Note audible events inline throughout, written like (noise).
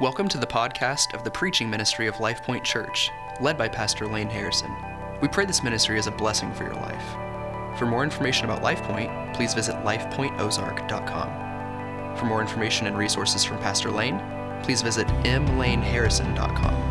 Welcome to the podcast of the preaching ministry of Life Point Church, led by Pastor Lane Harrison. We pray this ministry is a blessing for your life. For more information about Life Point, please visit lifepointozark.com. For more information and resources from Pastor Lane, please visit mlaneharrison.com.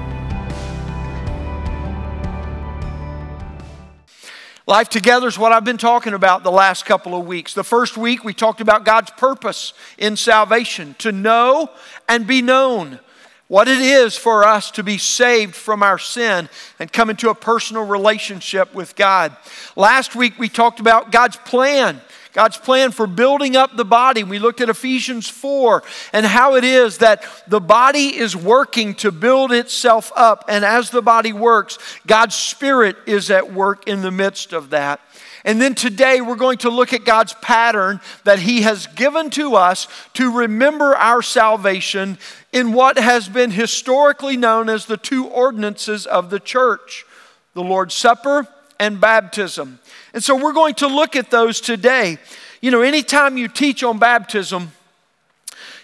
Life together is what I've been talking about the last couple of weeks. The first week, we talked about God's purpose in salvation to know and be known. What it is for us to be saved from our sin and come into a personal relationship with God. Last week, we talked about God's plan God's plan for building up the body. We looked at Ephesians 4 and how it is that the body is working to build itself up. And as the body works, God's Spirit is at work in the midst of that. And then today we're going to look at God's pattern that He has given to us to remember our salvation in what has been historically known as the two ordinances of the church the Lord's Supper and baptism. And so we're going to look at those today. You know, anytime you teach on baptism,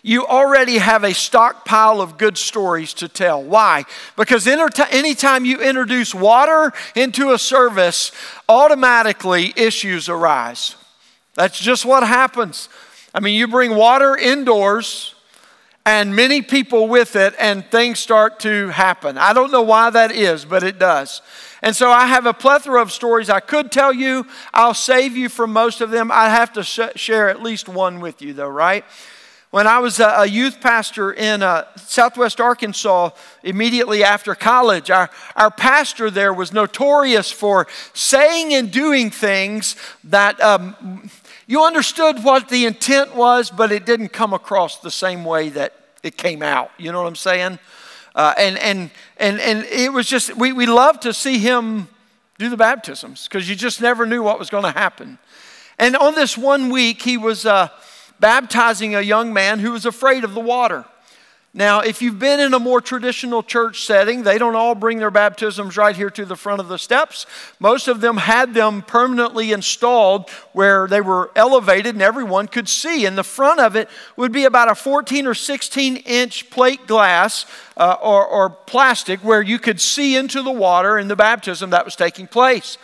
you already have a stockpile of good stories to tell. Why? Because anytime you introduce water into a service, automatically issues arise. That's just what happens. I mean, you bring water indoors and many people with it, and things start to happen. I don't know why that is, but it does. And so I have a plethora of stories I could tell you. I'll save you from most of them. I have to sh- share at least one with you, though, right? When I was a, youth pastor in uh, southwest Arkansas, immediately after college, our, our pastor there was notorious for saying and doing things that um, you understood what the intent was, but it didn't come across the same way that it came out. You know what I'm saying? Uh, and, and, and, and it was just, we, we loved to see him do the baptisms because you just never knew what was going to happen. And on this one week, he was uh, baptizing a young man who was afraid of the water. Now, if you've been in a more traditional church setting, they don't all bring their baptisms right here to the front of the steps. Most of them had them permanently installed where they were elevated and everyone could see. And the front of it would be about a 14 or 16 inch plate glass uh, or, or plastic where you could see into the water in the baptism that was taking place.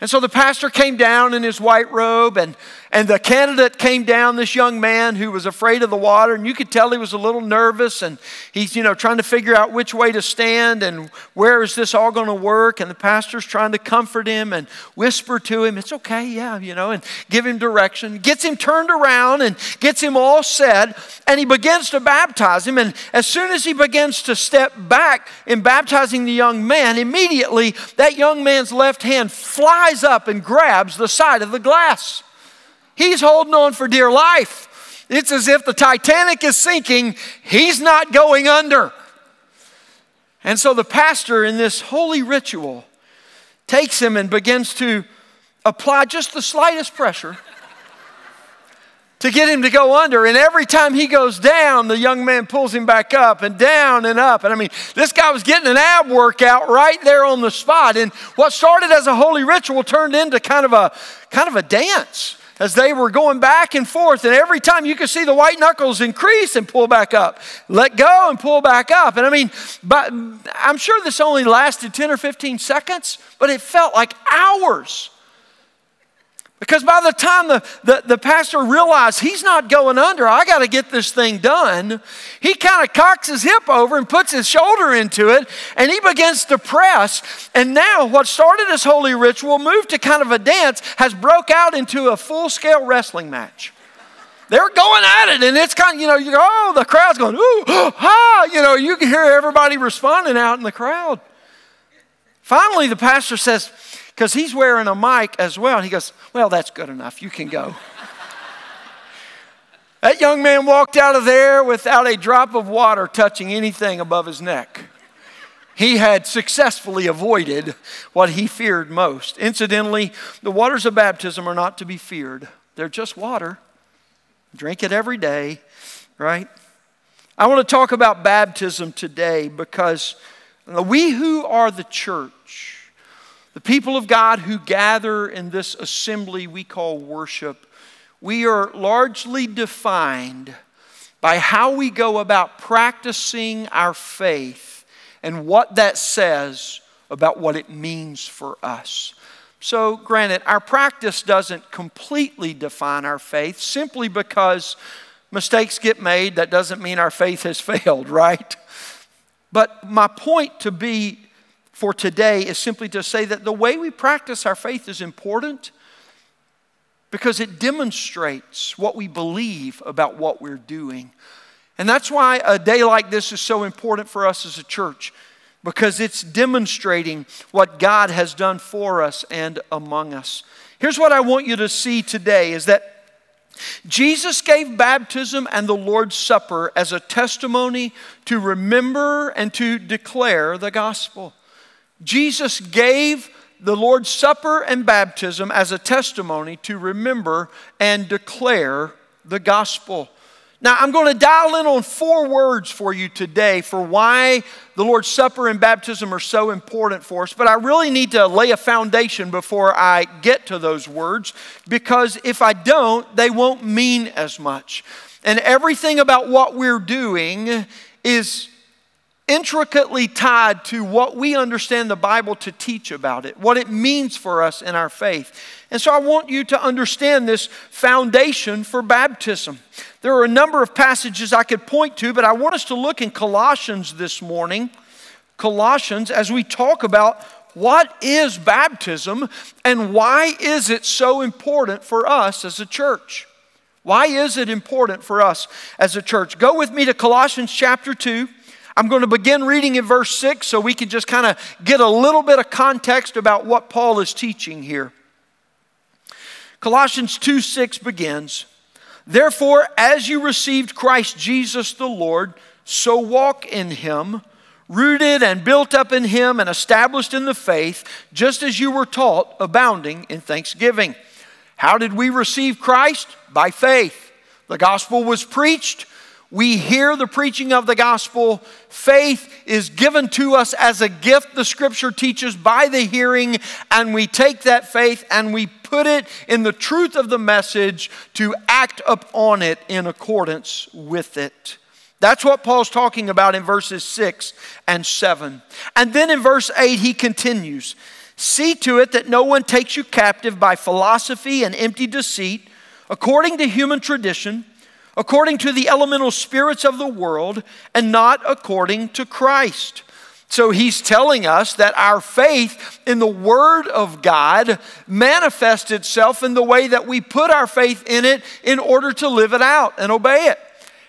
And so the pastor came down in his white robe, and, and the candidate came down, this young man who was afraid of the water, and you could tell he was a little nervous, and he's, you know, trying to figure out which way to stand and where is this all going to work. And the pastor's trying to comfort him and whisper to him, it's okay, yeah, you know, and give him direction. Gets him turned around and gets him all set, and he begins to baptize him. And as soon as he begins to step back in baptizing the young man, immediately that young man's left hand flies flies up and grabs the side of the glass. He's holding on for dear life. It's as if the Titanic is sinking, he's not going under. And so the pastor, in this holy ritual, takes him and begins to apply just the slightest pressure to get him to go under. And every time he goes down, the young man pulls him back up and down and up. And I mean, this guy was getting an ab workout right there on the spot. And what started as a holy ritual turned into kind of a kind of a dance as they were going back and forth. And every time you could see the white knuckles increase and pull back up, let go and pull back up. And I mean, but I'm sure this only lasted 10 or 15 seconds, but it felt like hours. Because by the time the, the, the, pastor realized he's not going under, I got to get this thing done, he kind of cocks his hip over and puts his shoulder into it, and he begins to press. And now, what started as holy ritual, moved to kind of a dance, has broke out into a full scale wrestling match. They're going at it, and it's kind of, you know, you go, oh, the crowd's going, ooh, (gasps) ha, you know, you can hear everybody responding out in the crowd. Finally, the pastor says, because he's wearing a mic as well. He goes, Well, that's good enough. You can go. (laughs) that young man walked out of there without a drop of water touching anything above his neck. He had successfully avoided what he feared most. Incidentally, the waters of baptism are not to be feared, they're just water. Drink it every day, right? I want to talk about baptism today because we who are the church, the people of God who gather in this assembly we call worship, we are largely defined by how we go about practicing our faith and what that says about what it means for us. So, granted, our practice doesn't completely define our faith simply because mistakes get made. That doesn't mean our faith has (laughs) failed, right? But my point to be for today is simply to say that the way we practice our faith is important because it demonstrates what we believe about what we're doing. And that's why a day like this is so important for us as a church because it's demonstrating what God has done for us and among us. Here's what I want you to see today is that Jesus gave baptism and the Lord's Supper as a testimony to remember and to declare the gospel. Jesus gave the Lord's Supper and baptism as a testimony to remember and declare the gospel. Now, I'm going to dial in on four words for you today for why the Lord's Supper and baptism are so important for us, but I really need to lay a foundation before I get to those words because if I don't, they won't mean as much. And everything about what we're doing is intricately tied to what we understand the Bible to teach about it, what it means for us in our faith. And so I want you to understand this foundation for baptism. There are a number of passages I could point to, but I want us to look in Colossians this morning. Colossians, as we talk about what is baptism and why is it so important for us as a church? Why is it important for us as a church? Go with me to Colossians chapter 2. I'm going to begin reading in verse 6 so we can just kind of get a little bit of context about what Paul is teaching here. Colossians 2 6 begins, Therefore, as you received Christ Jesus the Lord, so walk in him, rooted and built up in him and established in the faith, just as you were taught, abounding in thanksgiving. How did we receive Christ? By faith. The gospel was preached we hear the preaching of the gospel. Faith is given to us as a gift, the scripture teaches, by the hearing, and we take that faith and we put it in the truth of the message to act upon it in accordance with it. That's what Paul's talking about in verses 6 and 7. And then in verse 8, he continues See to it that no one takes you captive by philosophy and empty deceit, according to human tradition according to the elemental spirits of the world and not according to Christ. So he's telling us that our faith in the Word of God manifests itself in the way that we put our faith in it in order to live it out and obey it.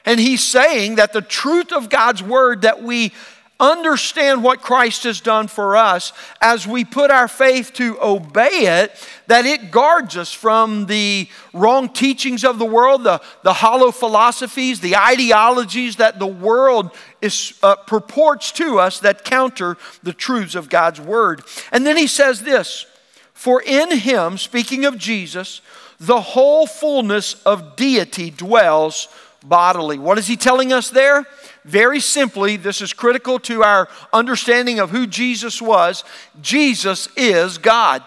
And he's saying that the truth of God's Word that we understand what Christ has done for us as we put our faith to obey it, that it guards us from the wrong teachings of the world, the, the hollow philosophies, the ideologies that the world is, uh, purports to us that counter the truths of God's Word. And then he says this For in him, speaking of Jesus, the whole fullness of deity dwells bodily. What is he telling us there? Very simply, this is critical to our understanding of who Jesus was. Jesus is God.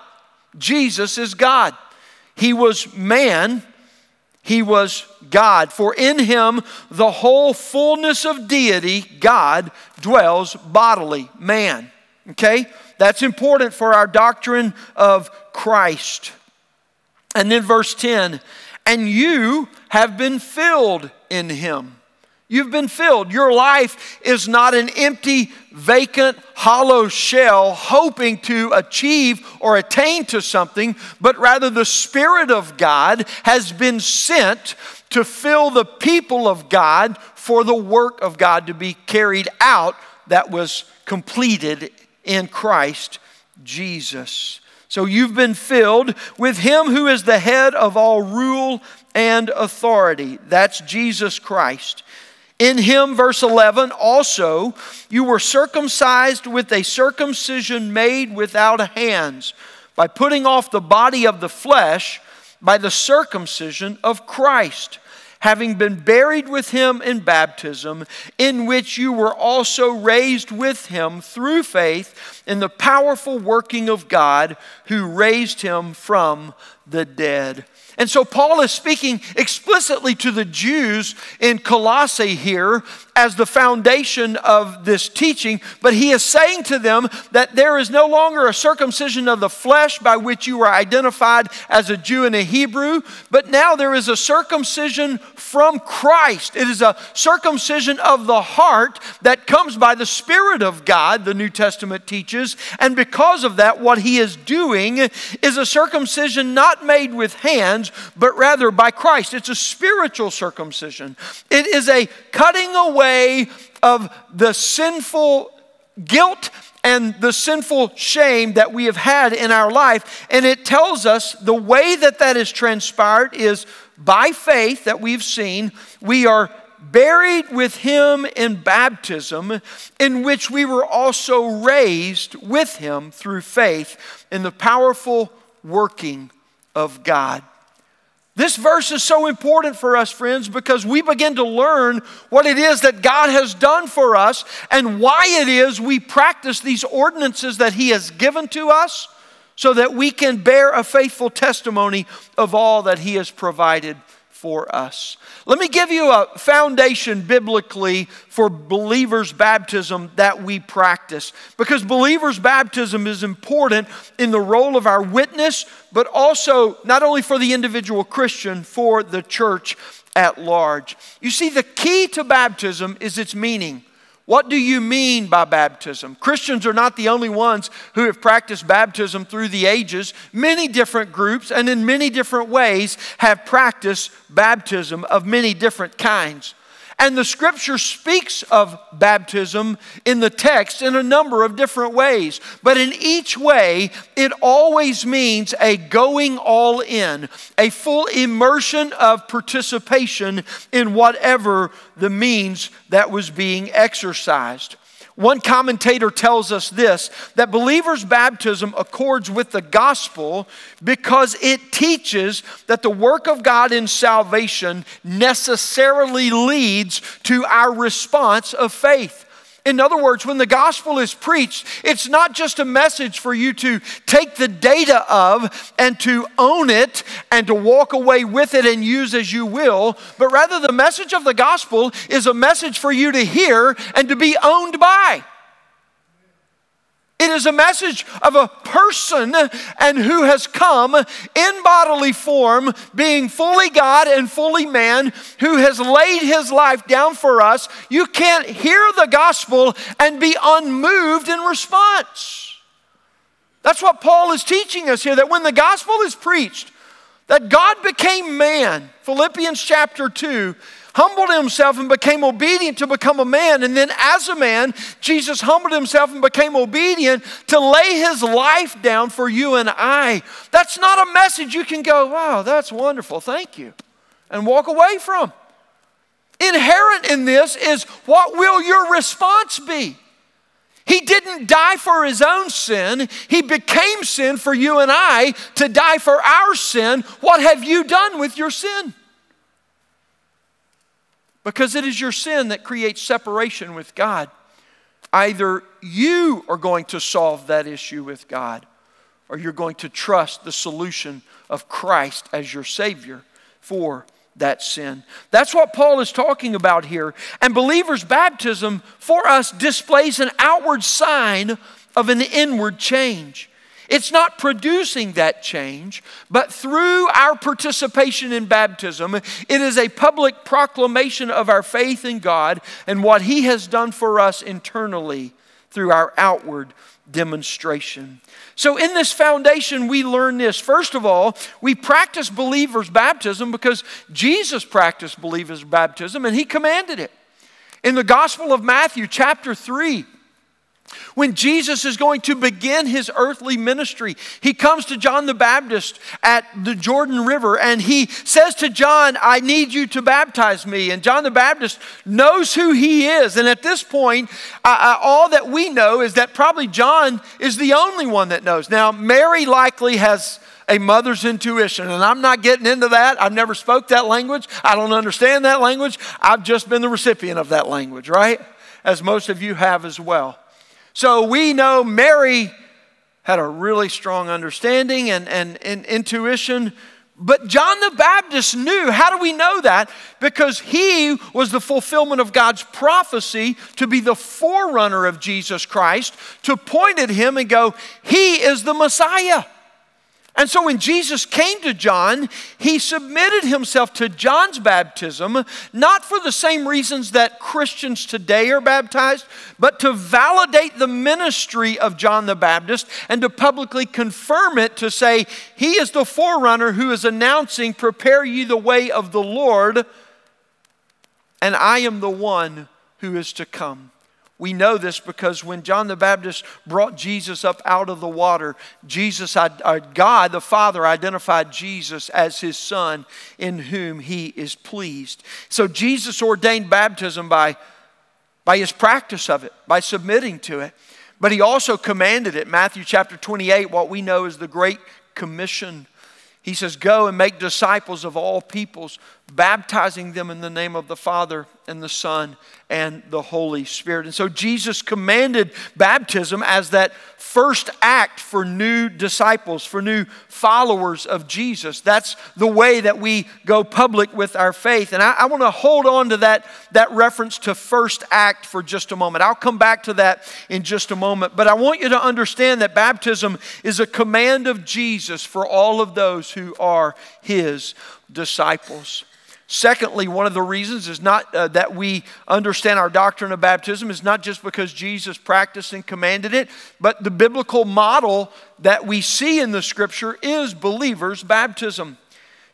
Jesus is God. He was man, he was God. For in him the whole fullness of deity, God, dwells bodily, man. Okay? That's important for our doctrine of Christ. And then verse 10 and you have been filled in him. You've been filled. Your life is not an empty, vacant, hollow shell hoping to achieve or attain to something, but rather the Spirit of God has been sent to fill the people of God for the work of God to be carried out that was completed in Christ Jesus. So you've been filled with Him who is the head of all rule and authority. That's Jesus Christ. In him, verse 11, also you were circumcised with a circumcision made without hands, by putting off the body of the flesh by the circumcision of Christ, having been buried with him in baptism, in which you were also raised with him through faith in the powerful working of God who raised him from the dead. And so Paul is speaking explicitly to the Jews in Colossae here as the foundation of this teaching, but he is saying to them that there is no longer a circumcision of the flesh by which you are identified as a Jew and a Hebrew, but now there is a circumcision from Christ. It is a circumcision of the heart that comes by the Spirit of God, the New Testament teaches, and because of that, what he is doing is a circumcision not made with hands, but rather by Christ. It's a spiritual circumcision, it is a cutting away away of the sinful guilt and the sinful shame that we have had in our life. And it tells us the way that that is transpired is by faith that we've seen, we are buried with him in baptism, in which we were also raised with him through faith in the powerful working of God. This verse is so important for us, friends, because we begin to learn what it is that God has done for us and why it is we practice these ordinances that He has given to us so that we can bear a faithful testimony of all that He has provided for us. Let me give you a foundation biblically for believers' baptism that we practice. Because believers' baptism is important in the role of our witness, but also not only for the individual Christian, for the church at large. You see, the key to baptism is its meaning. What do you mean by baptism? Christians are not the only ones who have practiced baptism through the ages. Many different groups and in many different ways have practiced baptism of many different kinds. And the scripture speaks of baptism in the text in a number of different ways. But in each way, it always means a going all in, a full immersion of participation in whatever the means that was being exercised. One commentator tells us this that believers' baptism accords with the gospel because it teaches that the work of God in salvation necessarily leads to our response of faith. In other words, when the gospel is preached, it's not just a message for you to take the data of and to own it and to walk away with it and use as you will, but rather the message of the gospel is a message for you to hear and to be owned by. It is a message of a person and who has come in bodily form, being fully God and fully man, who has laid his life down for us. You can't hear the gospel and be unmoved in response. That's what Paul is teaching us here that when the gospel is preached, that God became man, Philippians chapter 2, humbled himself and became obedient to become a man. And then, as a man, Jesus humbled himself and became obedient to lay his life down for you and I. That's not a message you can go, wow, that's wonderful, thank you, and walk away from. Inherent in this is what will your response be? He didn't die for his own sin. He became sin for you and I to die for our sin. What have you done with your sin? Because it is your sin that creates separation with God. Either you are going to solve that issue with God, or you're going to trust the solution of Christ as your Savior for that sin. That's what Paul is talking about here. And believers' baptism for us displays an outward sign of an inward change. It's not producing that change, but through our participation in baptism, it is a public proclamation of our faith in God and what He has done for us internally through our outward demonstration. So, in this foundation, we learn this. First of all, we practice believers' baptism because Jesus practiced believers' baptism and He commanded it. In the Gospel of Matthew, chapter 3, when Jesus is going to begin his earthly ministry, he comes to John the Baptist at the Jordan River and he says to John, I need you to baptize me. And John the Baptist knows who he is. And at this point, all that we know is that probably John is the only one that knows. Now, Mary likely has a mother's intuition. And I'm not getting into that. I've never spoke that language. I don't understand that language. I've just been the recipient of that language, right? As most of you have as well. So we know Mary had a really strong understanding and, and, and intuition. But John the Baptist knew. How do we know that? Because he was the fulfillment of God's prophecy to be the forerunner of Jesus Christ, to point at him and go, He is the Messiah. And so when Jesus came to John, he submitted himself to John's baptism, not for the same reasons that Christians today are baptized, but to validate the ministry of John the Baptist and to publicly confirm it to say, He is the forerunner who is announcing, Prepare ye the way of the Lord, and I am the one who is to come. We know this because when John the Baptist brought Jesus up out of the water, Jesus, God the Father, identified Jesus as his Son in whom he is pleased. So Jesus ordained baptism by, by his practice of it, by submitting to it. But he also commanded it. Matthew chapter 28, what we know is the Great Commission. He says, Go and make disciples of all peoples, baptizing them in the name of the Father and the Son and the Holy Spirit. And so Jesus commanded baptism as that first act for new disciples, for new followers of Jesus. That's the way that we go public with our faith. And I, I want to hold on to that, that reference to first act for just a moment. I'll come back to that in just a moment. But I want you to understand that baptism is a command of Jesus for all of those who are his disciples. Secondly, one of the reasons is not uh, that we understand our doctrine of baptism is not just because Jesus practiced and commanded it, but the biblical model that we see in the scripture is believers' baptism.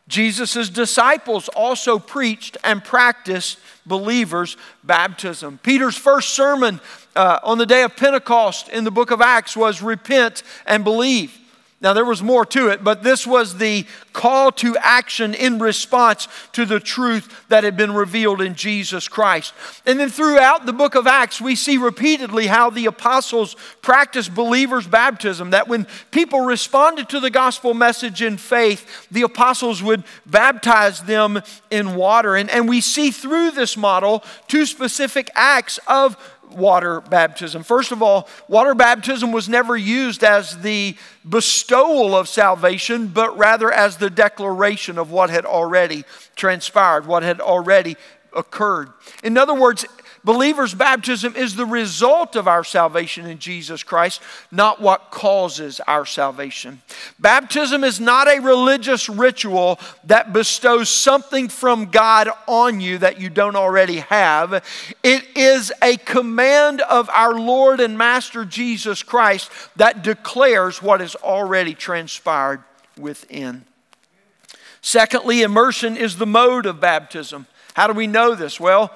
Jesus' disciples also preached and practiced believers' baptism. Peter's first sermon uh, on the day of Pentecost in the book of Acts was repent and believe. Now, there was more to it, but this was the call to action in response to the truth that had been revealed in Jesus Christ. And then throughout the book of Acts, we see repeatedly how the apostles practiced believers' baptism. That when people responded to the gospel message in faith, the apostles would baptize them in water. And, and we see through this model two specific acts of water baptism. First of all, water baptism was never used as the bestowal of salvation, but rather as the declaration of what had already transpired, what had already occurred. In other words, Believers' baptism is the result of our salvation in Jesus Christ, not what causes our salvation. Baptism is not a religious ritual that bestows something from God on you that you don't already have. It is a command of our Lord and Master Jesus Christ that declares what has already transpired within. Secondly, immersion is the mode of baptism. How do we know this? Well,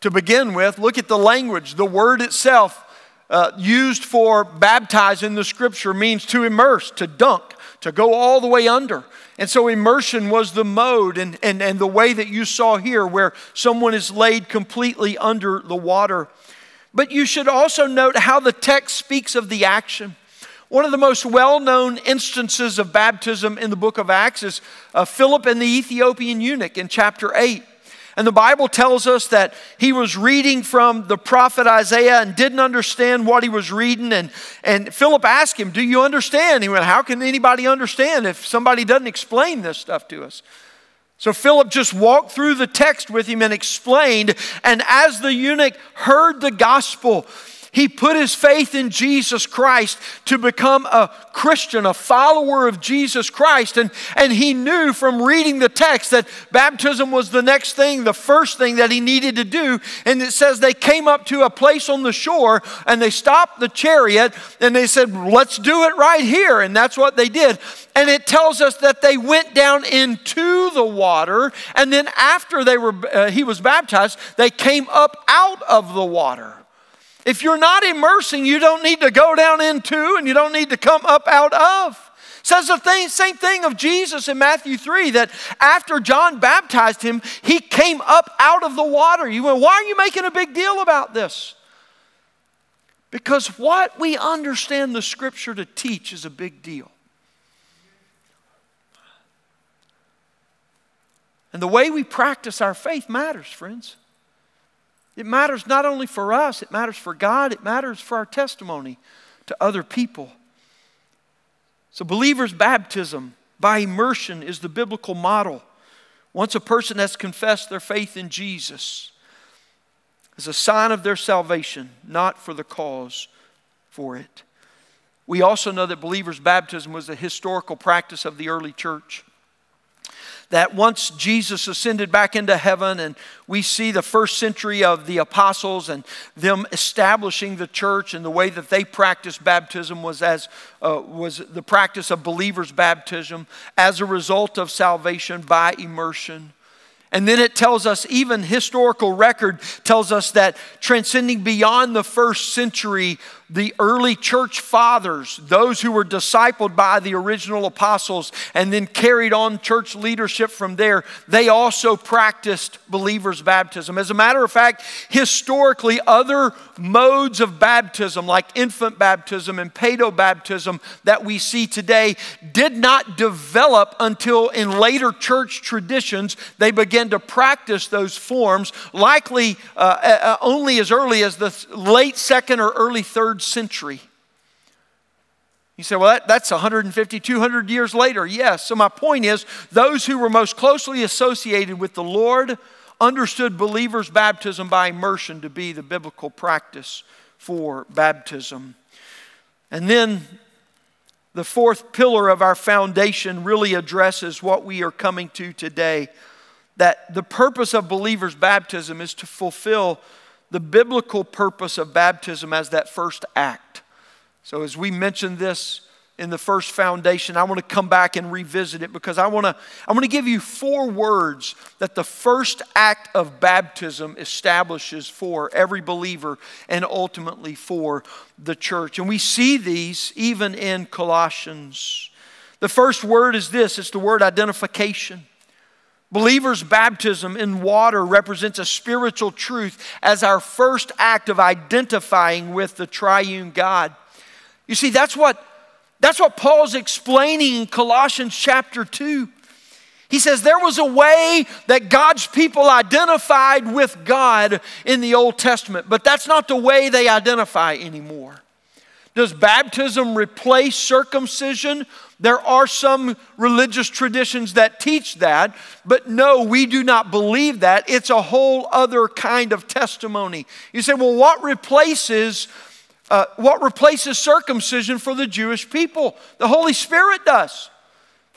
to begin with, look at the language. The word itself uh, used for baptize in the scripture means to immerse, to dunk, to go all the way under. And so immersion was the mode and, and, and the way that you saw here, where someone is laid completely under the water. But you should also note how the text speaks of the action. One of the most well known instances of baptism in the book of Acts is uh, Philip and the Ethiopian eunuch in chapter 8. And the Bible tells us that he was reading from the prophet Isaiah and didn't understand what he was reading. And, and Philip asked him, Do you understand? He went, How can anybody understand if somebody doesn't explain this stuff to us? So Philip just walked through the text with him and explained. And as the eunuch heard the gospel, he put his faith in Jesus Christ to become a Christian, a follower of Jesus Christ. And, and he knew from reading the text that baptism was the next thing, the first thing that he needed to do. And it says they came up to a place on the shore and they stopped the chariot and they said, Let's do it right here. And that's what they did. And it tells us that they went down into the water. And then after they were, uh, he was baptized, they came up out of the water. If you're not immersing, you don't need to go down into and you don't need to come up out of. Says the thing, same thing of Jesus in Matthew 3 that after John baptized him, he came up out of the water. You went, why are you making a big deal about this? Because what we understand the scripture to teach is a big deal. And the way we practice our faith matters, friends. It matters not only for us, it matters for God, it matters for our testimony to other people. So, believers' baptism by immersion is the biblical model. Once a person has confessed their faith in Jesus, as a sign of their salvation, not for the cause for it. We also know that believers' baptism was a historical practice of the early church that once Jesus ascended back into heaven, and we see the first century of the apostles and them establishing the church and the way that they practiced baptism was as uh, was the practice of believers' baptism as a result of salvation by immersion. And then it tells us, even historical record tells us that transcending beyond the first century, the early church fathers, those who were discipled by the original apostles and then carried on church leadership from there, they also practiced believers' baptism. As a matter of fact, historically, other modes of baptism, like infant baptism and paedo baptism that we see today, did not develop until in later church traditions they began to practice those forms, likely uh, uh, only as early as the late second or early third third century. You say, well, that, that's 150, 200 years later. Yes. So, my point is, those who were most closely associated with the Lord understood believers' baptism by immersion to be the biblical practice for baptism. And then the fourth pillar of our foundation really addresses what we are coming to today that the purpose of believers' baptism is to fulfill the biblical purpose of baptism as that first act. So, as we mentioned this in the first foundation, I want to come back and revisit it because I want to, I want to give you four words that the first act of baptism establishes for every believer and ultimately for the church. And we see these even in Colossians. The first word is this it's the word identification. Believers' baptism in water represents a spiritual truth as our first act of identifying with the triune God. You see, that's what, that's what Paul's explaining in Colossians chapter 2. He says there was a way that God's people identified with God in the Old Testament, but that's not the way they identify anymore. Does baptism replace circumcision? There are some religious traditions that teach that, but no, we do not believe that. It's a whole other kind of testimony. You say, well, what replaces uh, what replaces circumcision for the Jewish people? The Holy Spirit does.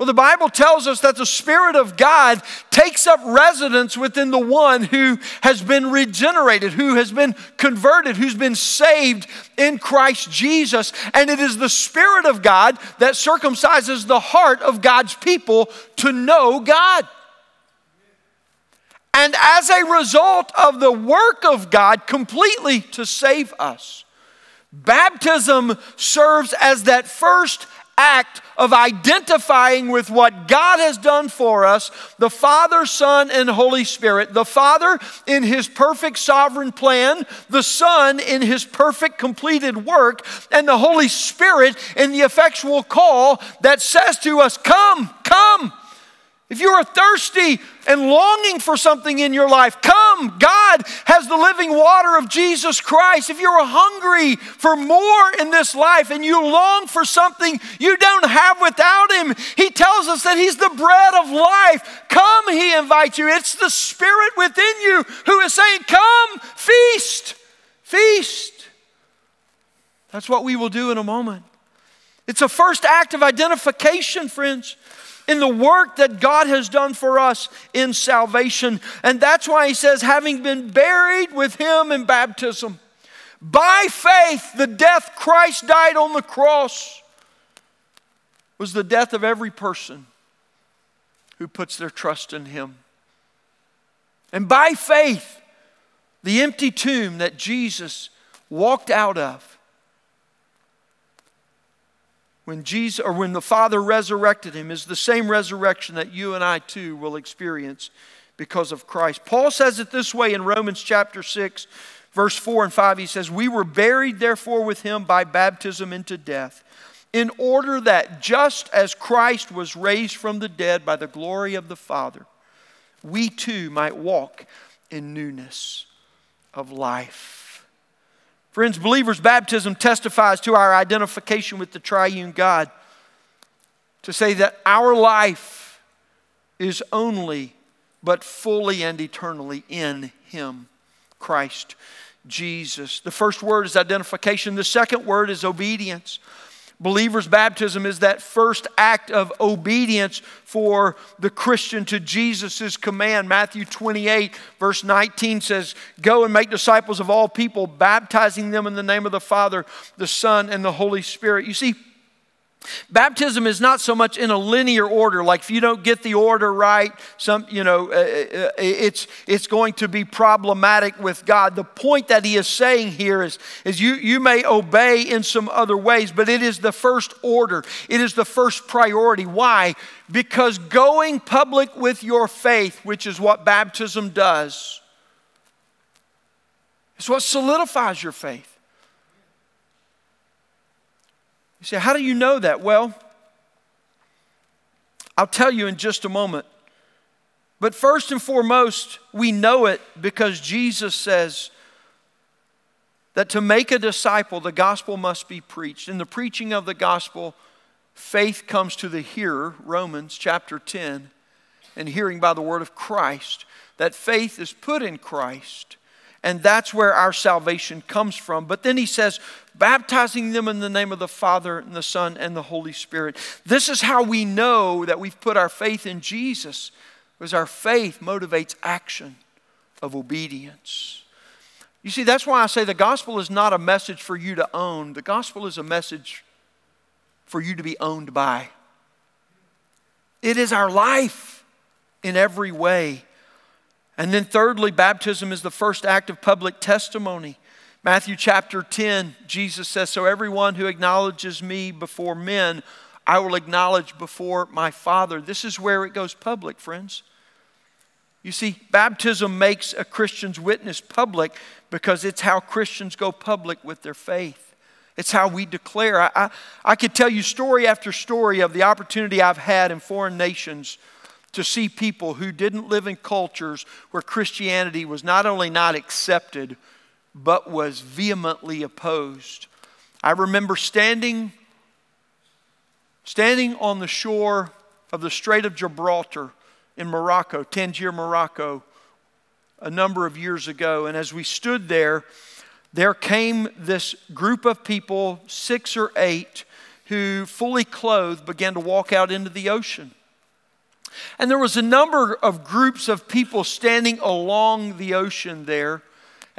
Well, the Bible tells us that the Spirit of God takes up residence within the one who has been regenerated, who has been converted, who's been saved in Christ Jesus. And it is the Spirit of God that circumcises the heart of God's people to know God. And as a result of the work of God completely to save us, baptism serves as that first act of identifying with what God has done for us the Father, Son, and Holy Spirit. The Father in His perfect sovereign plan, the Son in His perfect completed work, and the Holy Spirit in the effectual call that says to us, Come, come. If you are thirsty and longing for something in your life, come. God has the living water of Jesus Christ. If you're hungry for more in this life and you long for something you don't have without Him, He tells us that He's the bread of life. Come, He invites you. It's the Spirit within you who is saying, Come, feast, feast. That's what we will do in a moment. It's a first act of identification, friends in the work that God has done for us in salvation. And that's why he says, having been buried with him in baptism, by faith, the death Christ died on the cross was the death of every person who puts their trust in him. And by faith, the empty tomb that Jesus walked out of when Jesus or when the Father resurrected him is the same resurrection that you and I too will experience because of Christ. Paul says it this way in Romans chapter 6 verse 4 and 5 he says we were buried therefore with him by baptism into death in order that just as Christ was raised from the dead by the glory of the Father we too might walk in newness of life. Friends, believers' baptism testifies to our identification with the triune God. to say that our life is only but fully and eternally in Him, Christ Jesus. The first word is identification, the second word is obedience. Believer's baptism is that first act of obedience for the Christian to Jesus' command. Matthew 28, verse 19 says, Go and make disciples of all people, baptizing them in the name of the Father, the Son, and the Holy Spirit. You see, Baptism is not so much in a linear order, like if you don't get the order right, some, you know, uh, uh, uh, it's, it's going to be problematic with God. The point that he is saying here is, is you, you may obey in some other ways, but it is the first order. It is the first priority. Why? Because going public with your faith, which is what baptism does, is what solidifies your faith. You say, How do you know that? Well, I'll tell you in just a moment. But first and foremost, we know it because Jesus says that to make a disciple, the gospel must be preached. In the preaching of the gospel, faith comes to the hearer, Romans chapter 10, and hearing by the word of Christ. That faith is put in Christ. And that's where our salvation comes from. But then he says, baptizing them in the name of the Father and the Son and the Holy Spirit. This is how we know that we've put our faith in Jesus, because our faith motivates action of obedience. You see, that's why I say the gospel is not a message for you to own, the gospel is a message for you to be owned by. It is our life in every way. And then, thirdly, baptism is the first act of public testimony. Matthew chapter 10, Jesus says, So everyone who acknowledges me before men, I will acknowledge before my Father. This is where it goes public, friends. You see, baptism makes a Christian's witness public because it's how Christians go public with their faith. It's how we declare. I, I, I could tell you story after story of the opportunity I've had in foreign nations to see people who didn't live in cultures where Christianity was not only not accepted, but was vehemently opposed. I remember standing, standing on the shore of the Strait of Gibraltar in Morocco, Tangier, Morocco, a number of years ago. And as we stood there, there came this group of people, six or eight, who fully clothed began to walk out into the ocean. And there was a number of groups of people standing along the ocean there.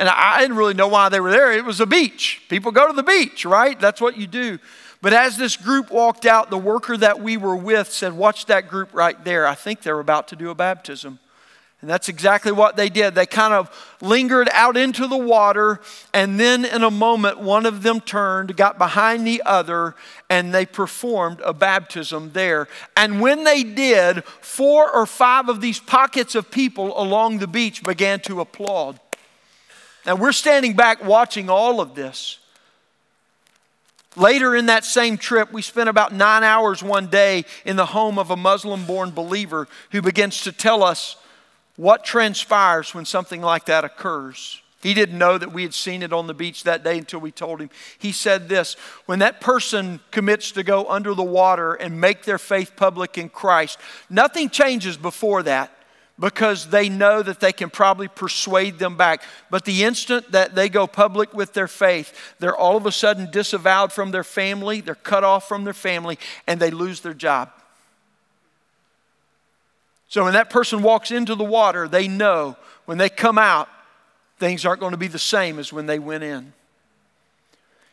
And I didn't really know why they were there. It was a beach. People go to the beach, right? That's what you do. But as this group walked out, the worker that we were with said, Watch that group right there. I think they're about to do a baptism. And that's exactly what they did. They kind of lingered out into the water, and then in a moment, one of them turned, got behind the other, and they performed a baptism there. And when they did, four or five of these pockets of people along the beach began to applaud. Now we're standing back watching all of this. Later in that same trip, we spent about nine hours one day in the home of a Muslim born believer who begins to tell us what transpires when something like that occurs. He didn't know that we had seen it on the beach that day until we told him. He said this When that person commits to go under the water and make their faith public in Christ, nothing changes before that because they know that they can probably persuade them back. But the instant that they go public with their faith, they're all of a sudden disavowed from their family, they're cut off from their family, and they lose their job. So when that person walks into the water, they know when they come out, things aren't going to be the same as when they went in.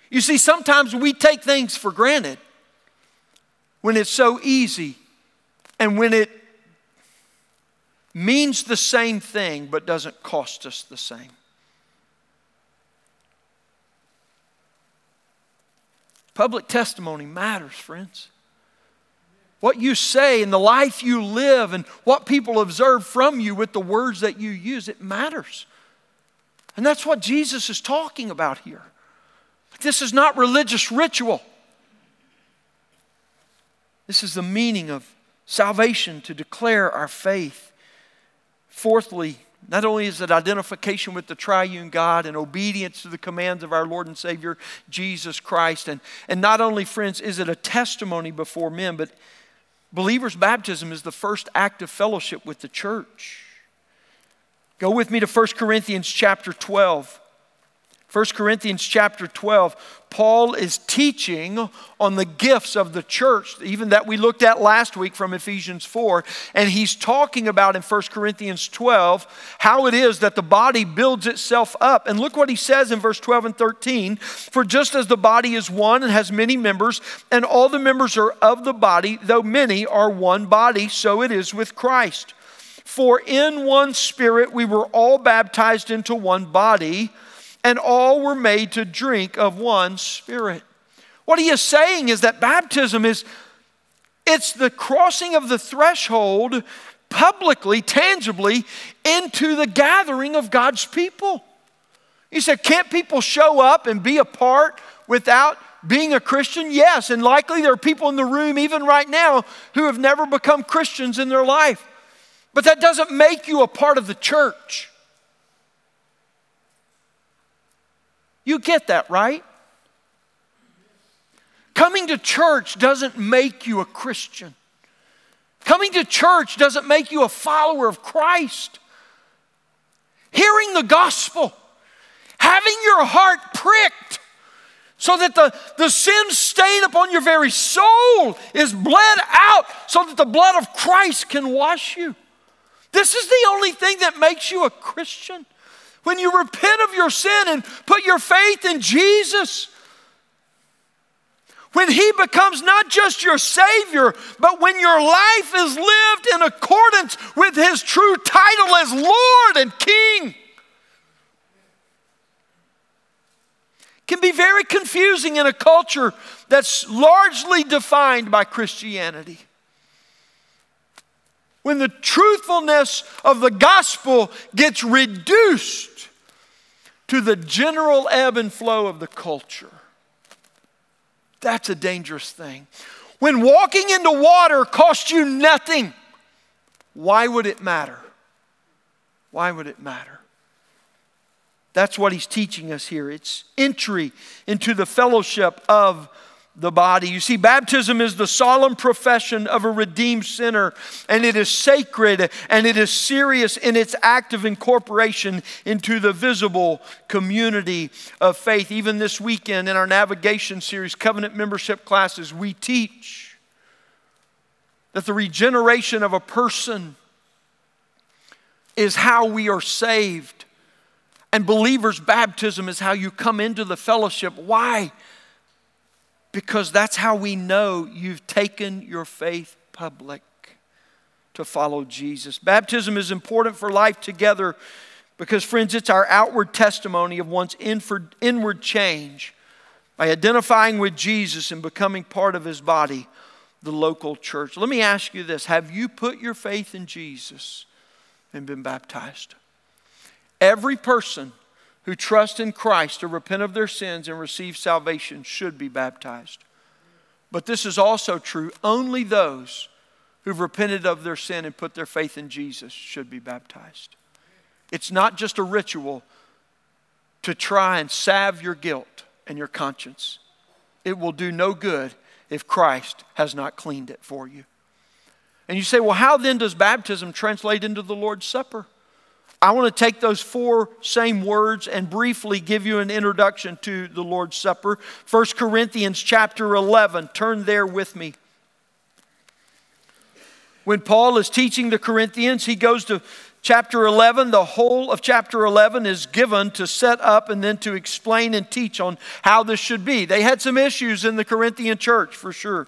You see, sometimes we take things for granted when it's so easy and when it means the same thing but doesn't cost us the same. Public testimony matters, friends. What you say and the life you live and what people observe from you with the words that you use, it matters. And that's what Jesus is talking about here. This is not religious ritual. This is the meaning of salvation to declare our faith. Fourthly, not only is it identification with the triune God and obedience to the commands of our Lord and Savior Jesus Christ, and, and not only, friends, is it a testimony before men, but Believer's baptism is the first act of fellowship with the church. Go with me to 1 Corinthians chapter 12. 1 Corinthians chapter 12, Paul is teaching on the gifts of the church, even that we looked at last week from Ephesians 4. And he's talking about in 1 Corinthians 12 how it is that the body builds itself up. And look what he says in verse 12 and 13 For just as the body is one and has many members, and all the members are of the body, though many are one body, so it is with Christ. For in one spirit we were all baptized into one body and all were made to drink of one spirit. What he is saying is that baptism is it's the crossing of the threshold publicly, tangibly into the gathering of God's people. He said, Can't people show up and be a part without being a Christian? Yes, and likely there are people in the room, even right now, who have never become Christians in their life. But that doesn't make you a part of the church. You get that, right? Coming to church doesn't make you a Christian. Coming to church doesn't make you a follower of Christ. Hearing the gospel, having your heart pricked so that the, the sin stain upon your very soul is bled out so that the blood of Christ can wash you. This is the only thing that makes you a Christian. When you repent of your sin and put your faith in Jesus, when He becomes not just your Savior, but when your life is lived in accordance with His true title as Lord and King. Can be very confusing in a culture that's largely defined by Christianity when the truthfulness of the gospel gets reduced to the general ebb and flow of the culture. That's a dangerous thing. When walking into water costs you nothing, why would it matter? Why would it matter? That's what he's teaching us here. It's entry into the fellowship of the body. You see, baptism is the solemn profession of a redeemed sinner, and it is sacred and it is serious in its act of incorporation into the visible community of faith. Even this weekend in our navigation series, covenant membership classes, we teach that the regeneration of a person is how we are saved. And believers' baptism is how you come into the fellowship. Why? Because that's how we know you've taken your faith public to follow Jesus. Baptism is important for life together because, friends, it's our outward testimony of one's inward change by identifying with Jesus and becoming part of his body, the local church. Let me ask you this Have you put your faith in Jesus and been baptized? Every person who trust in Christ to repent of their sins and receive salvation should be baptized. But this is also true only those who've repented of their sin and put their faith in Jesus should be baptized. It's not just a ritual to try and salve your guilt and your conscience. It will do no good if Christ has not cleaned it for you. And you say, well, how then does baptism translate into the Lord's Supper? I want to take those four same words and briefly give you an introduction to the Lord's Supper. 1 Corinthians chapter 11, turn there with me. When Paul is teaching the Corinthians, he goes to chapter 11. The whole of chapter 11 is given to set up and then to explain and teach on how this should be. They had some issues in the Corinthian church for sure.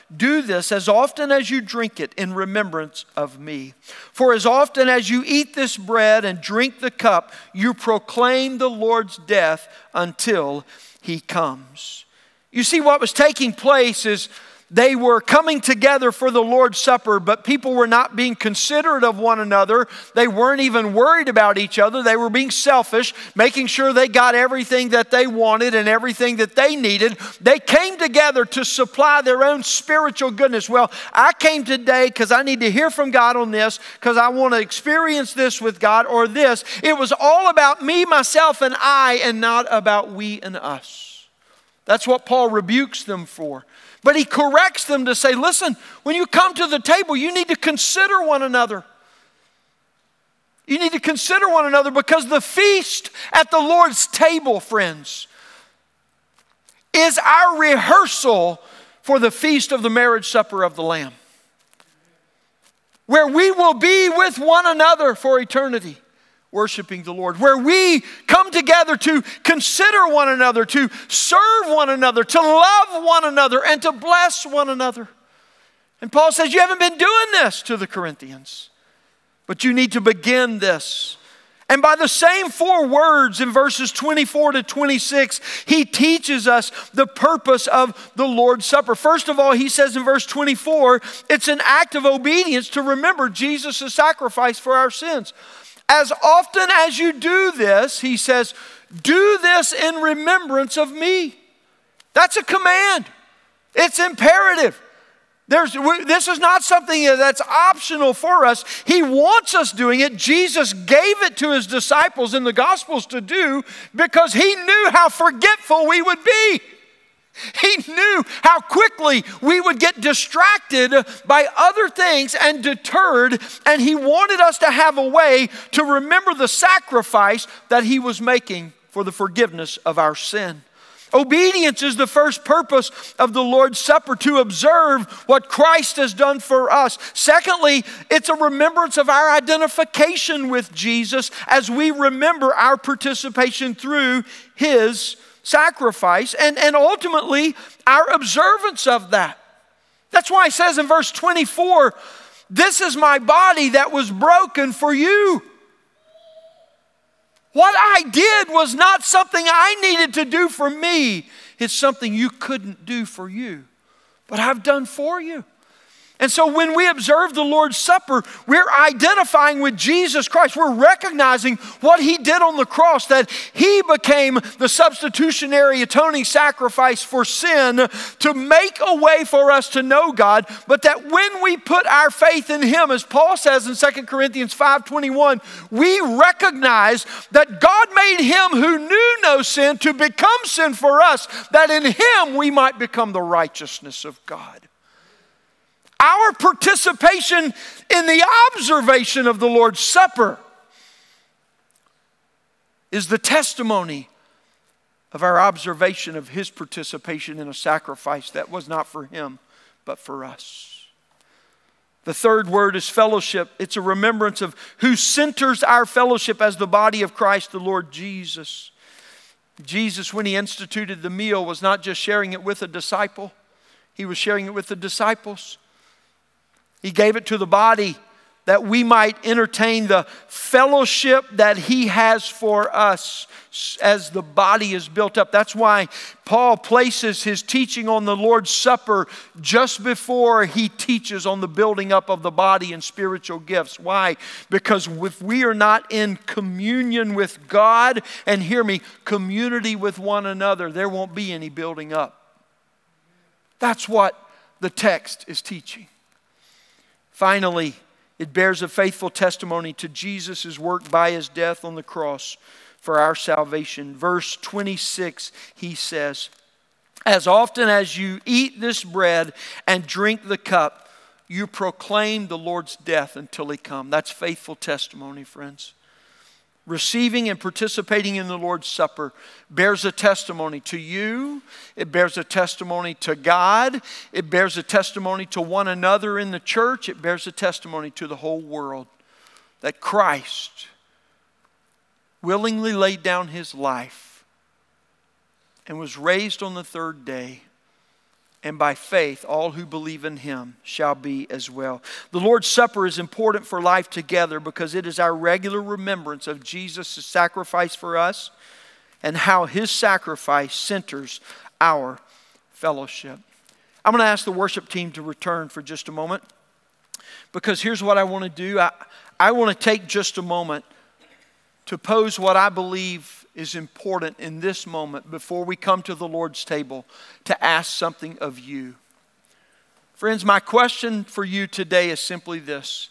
Do this as often as you drink it in remembrance of me. For as often as you eat this bread and drink the cup, you proclaim the Lord's death until he comes. You see, what was taking place is they were coming together for the Lord's Supper, but people were not being considerate of one another. They weren't even worried about each other. They were being selfish, making sure they got everything that they wanted and everything that they needed. They came together to supply their own spiritual goodness. Well, I came today because I need to hear from God on this, because I want to experience this with God or this. It was all about me, myself, and I, and not about we and us. That's what Paul rebukes them for. But he corrects them to say, listen, when you come to the table, you need to consider one another. You need to consider one another because the feast at the Lord's table, friends, is our rehearsal for the feast of the marriage supper of the Lamb, where we will be with one another for eternity worshiping the Lord, where we come together to consider one another, to serve one another, to love one another, and to bless one another. And Paul says, You haven't been doing this to the Corinthians, but you need to begin this. And by the same four words in verses 24 to 26, he teaches us the purpose of the Lord's Supper. First of all, he says in verse 24, it's an act of obedience to remember Jesus' sacrifice for our sins. As often as you do this, he says, do this in remembrance of me. That's a command, it's imperative. There's, this is not something that's optional for us. He wants us doing it. Jesus gave it to his disciples in the Gospels to do because he knew how forgetful we would be. He knew how quickly we would get distracted by other things and deterred, and He wanted us to have a way to remember the sacrifice that He was making for the forgiveness of our sin. Obedience is the first purpose of the Lord's Supper to observe what Christ has done for us. Secondly, it's a remembrance of our identification with Jesus as we remember our participation through His sacrifice and, and ultimately our observance of that. That's why it says in verse 24, This is my body that was broken for you. What I did was not something I needed to do for me, it's something you couldn't do for you, but I've done for you. And so when we observe the Lord's Supper, we're identifying with Jesus Christ. We're recognizing what He did on the cross, that He became the substitutionary atoning sacrifice for sin to make a way for us to know God, but that when we put our faith in Him, as Paul says in 2 Corinthians 5:21, we recognize that God made Him who knew no sin to become sin for us, that in Him we might become the righteousness of God. Our participation in the observation of the Lord's Supper is the testimony of our observation of His participation in a sacrifice that was not for Him, but for us. The third word is fellowship. It's a remembrance of who centers our fellowship as the body of Christ, the Lord Jesus. Jesus, when he instituted the meal, was not just sharing it with a disciple, he was sharing it with the disciples. He gave it to the body that we might entertain the fellowship that He has for us as the body is built up. That's why Paul places his teaching on the Lord's Supper just before he teaches on the building up of the body and spiritual gifts. Why? Because if we are not in communion with God, and hear me, community with one another, there won't be any building up. That's what the text is teaching. Finally, it bears a faithful testimony to Jesus' work by his death on the cross for our salvation. Verse 26, he says, As often as you eat this bread and drink the cup, you proclaim the Lord's death until he come. That's faithful testimony, friends receiving and participating in the Lord's Supper bears a testimony to you, it bears a testimony to God, it bears a testimony to one another in the church, it bears a testimony to the whole world that Christ willingly laid down his life and was raised on the third day and by faith, all who believe in him shall be as well. The Lord's Supper is important for life together because it is our regular remembrance of Jesus' sacrifice for us and how his sacrifice centers our fellowship. I'm going to ask the worship team to return for just a moment because here's what I want to do. I, I want to take just a moment to pose what I believe is important in this moment before we come to the Lord's table to ask something of you. Friends, my question for you today is simply this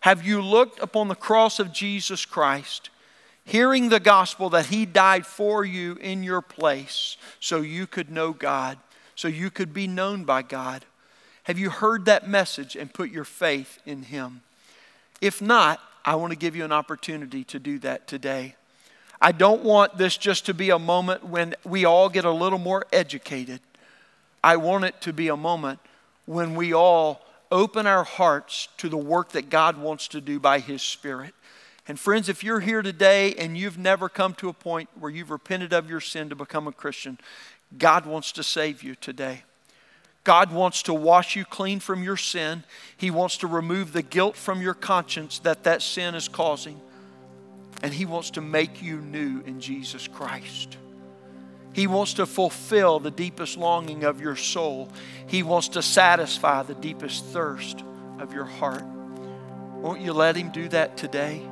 Have you looked upon the cross of Jesus Christ, hearing the gospel that He died for you in your place so you could know God, so you could be known by God? Have you heard that message and put your faith in Him? If not, I want to give you an opportunity to do that today. I don't want this just to be a moment when we all get a little more educated. I want it to be a moment when we all open our hearts to the work that God wants to do by His Spirit. And friends, if you're here today and you've never come to a point where you've repented of your sin to become a Christian, God wants to save you today. God wants to wash you clean from your sin. He wants to remove the guilt from your conscience that that sin is causing. And He wants to make you new in Jesus Christ. He wants to fulfill the deepest longing of your soul. He wants to satisfy the deepest thirst of your heart. Won't you let Him do that today?